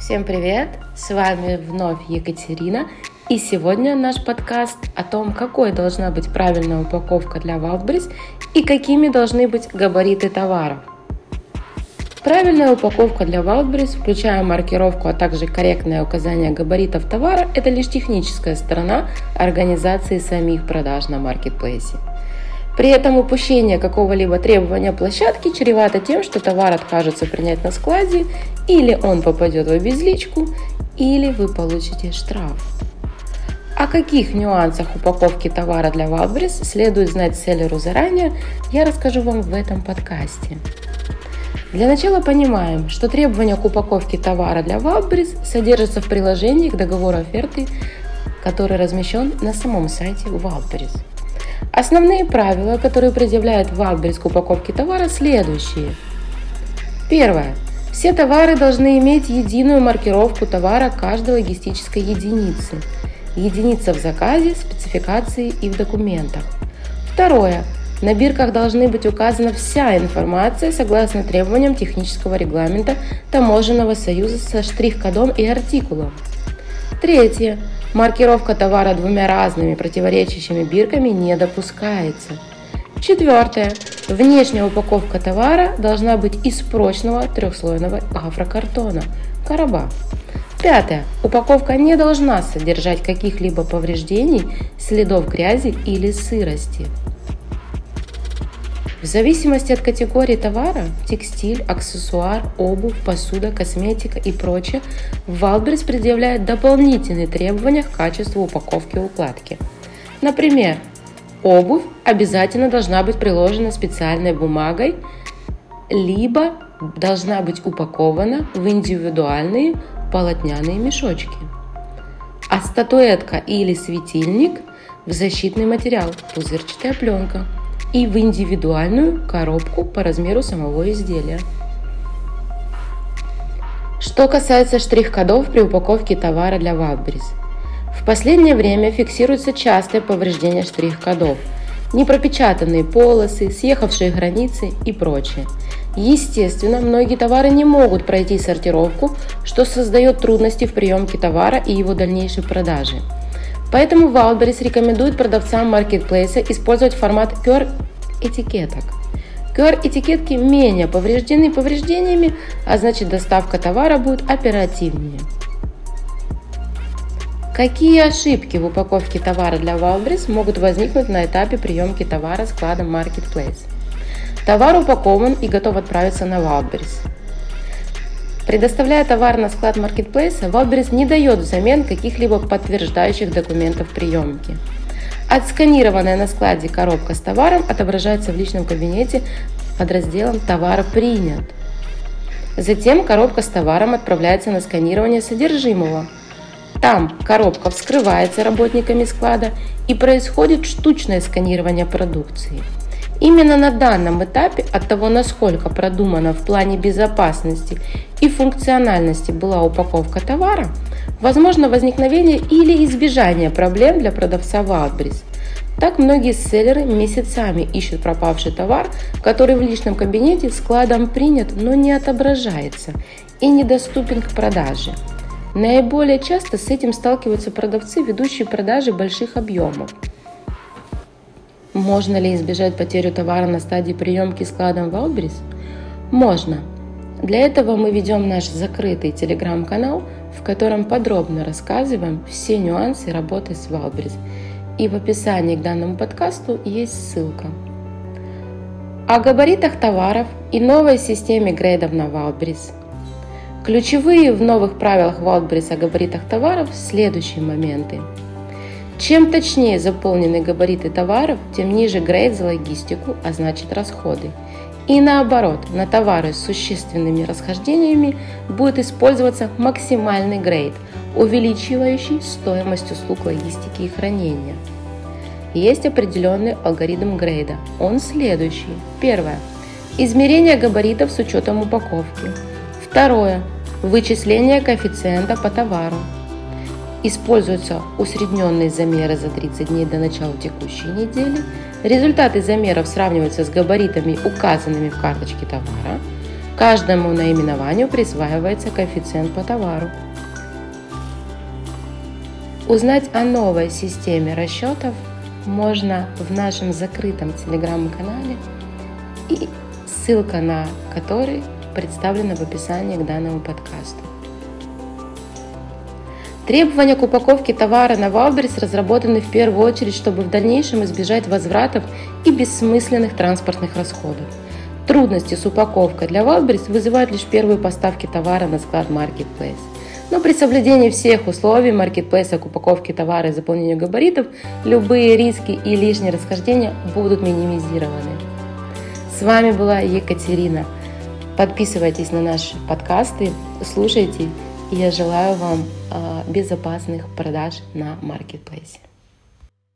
Всем привет! С вами вновь Екатерина. И сегодня наш подкаст о том, какой должна быть правильная упаковка для Wildberries и какими должны быть габариты товаров. Правильная упаковка для Wildberries, включая маркировку, а также корректное указание габаритов товара, это лишь техническая сторона организации самих продаж на маркетплейсе. При этом упущение какого-либо требования площадки чревато тем, что товар откажется принять на складе, или он попадет в обезличку, или вы получите штраф. О каких нюансах упаковки товара для Wildberries следует знать селлеру заранее, я расскажу вам в этом подкасте. Для начала понимаем, что требования к упаковке товара для Wildberries содержатся в приложении к договору оферты, который размещен на самом сайте Wildberries. Основные правила, которые предъявляет Wildberries к упаковке товара, следующие. Первое. Все товары должны иметь единую маркировку товара каждой логистической единицы. Единица в заказе, спецификации и в документах. Второе. На бирках должны быть указана вся информация согласно требованиям технического регламента Таможенного союза со штрих-кодом и артикулом. Третье. Маркировка товара двумя разными противоречащими бирками не допускается. Четвертое. Внешняя упаковка товара должна быть из прочного трехслойного гофрокартона – короба. Пятое. Упаковка не должна содержать каких-либо повреждений, следов грязи или сырости. В зависимости от категории товара – текстиль, аксессуар, обувь, посуда, косметика и прочее – Wildberries предъявляет дополнительные требования к качеству упаковки и укладки. Например, обувь обязательно должна быть приложена специальной бумагой, либо должна быть упакована в индивидуальные полотняные мешочки. А статуэтка или светильник в защитный материал, пузырчатая пленка – и в индивидуальную коробку по размеру самого изделия. Что касается штрих-кодов при упаковке товара для Wildberries. В последнее время фиксируется частое повреждение штрих-кодов, непропечатанные полосы, съехавшие границы и прочее. Естественно, многие товары не могут пройти сортировку, что создает трудности в приемке товара и его дальнейшей продаже – Поэтому Wildberries рекомендует продавцам маркетплейса использовать формат QR этикеток. QR этикетки менее повреждены повреждениями, а значит доставка товара будет оперативнее. Какие ошибки в упаковке товара для Wildberries могут возникнуть на этапе приемки товара складом Marketplace? Товар упакован и готов отправиться на Wildberries. Предоставляя товар на склад маркетплейса, Wildberries не дает взамен каких-либо подтверждающих документов приемки. Отсканированная на складе коробка с товаром отображается в личном кабинете под разделом «Товар принят». Затем коробка с товаром отправляется на сканирование содержимого. Там коробка вскрывается работниками склада и происходит штучное сканирование продукции – Именно на данном этапе от того, насколько продумана в плане безопасности и функциональности была упаковка товара, возможно возникновение или избежание проблем для продавца Wildberries. Так многие селлеры месяцами ищут пропавший товар, который в личном кабинете складом принят, но не отображается и недоступен к продаже. Наиболее часто с этим сталкиваются продавцы, ведущие продажи больших объемов – можно ли избежать потерю товара на стадии приемки складом Wildberries? Можно. Для этого мы ведем наш закрытый телеграм-канал, в котором подробно рассказываем все нюансы работы с Wildberries. И в описании к данному подкасту есть ссылка. О габаритах товаров и новой системе грейдов на Wildberries. Ключевые в новых правилах Wildberries о габаритах товаров следующие моменты – чем точнее заполнены габариты товаров, тем ниже грейд за логистику, а значит расходы. И наоборот, на товары с существенными расхождениями будет использоваться максимальный грейд, увеличивающий стоимость услуг логистики и хранения. Есть определенный алгоритм грейда. Он следующий. Первое. Измерение габаритов с учетом упаковки. Второе. Вычисление коэффициента по товару. Используются усредненные замеры за 30 дней до начала текущей недели. Результаты замеров сравниваются с габаритами, указанными в карточке товара. Каждому наименованию присваивается коэффициент по товару. Узнать о новой системе расчетов можно в нашем закрытом телеграм-канале и ссылка на который представлена в описании к данному подкасту. Требования к упаковке товара на Wildberries разработаны в первую очередь, чтобы в дальнейшем избежать возвратов и бессмысленных транспортных расходов. Трудности с упаковкой для Wildberries вызывают лишь первые поставки товара на склад Marketplace. Но при соблюдении всех условий Marketplace к упаковке товара и заполнению габаритов любые риски и лишние расхождения будут минимизированы. С вами была Екатерина. Подписывайтесь на наши подкасты, слушайте, и я желаю вам а, безопасных продаж на Marketplace.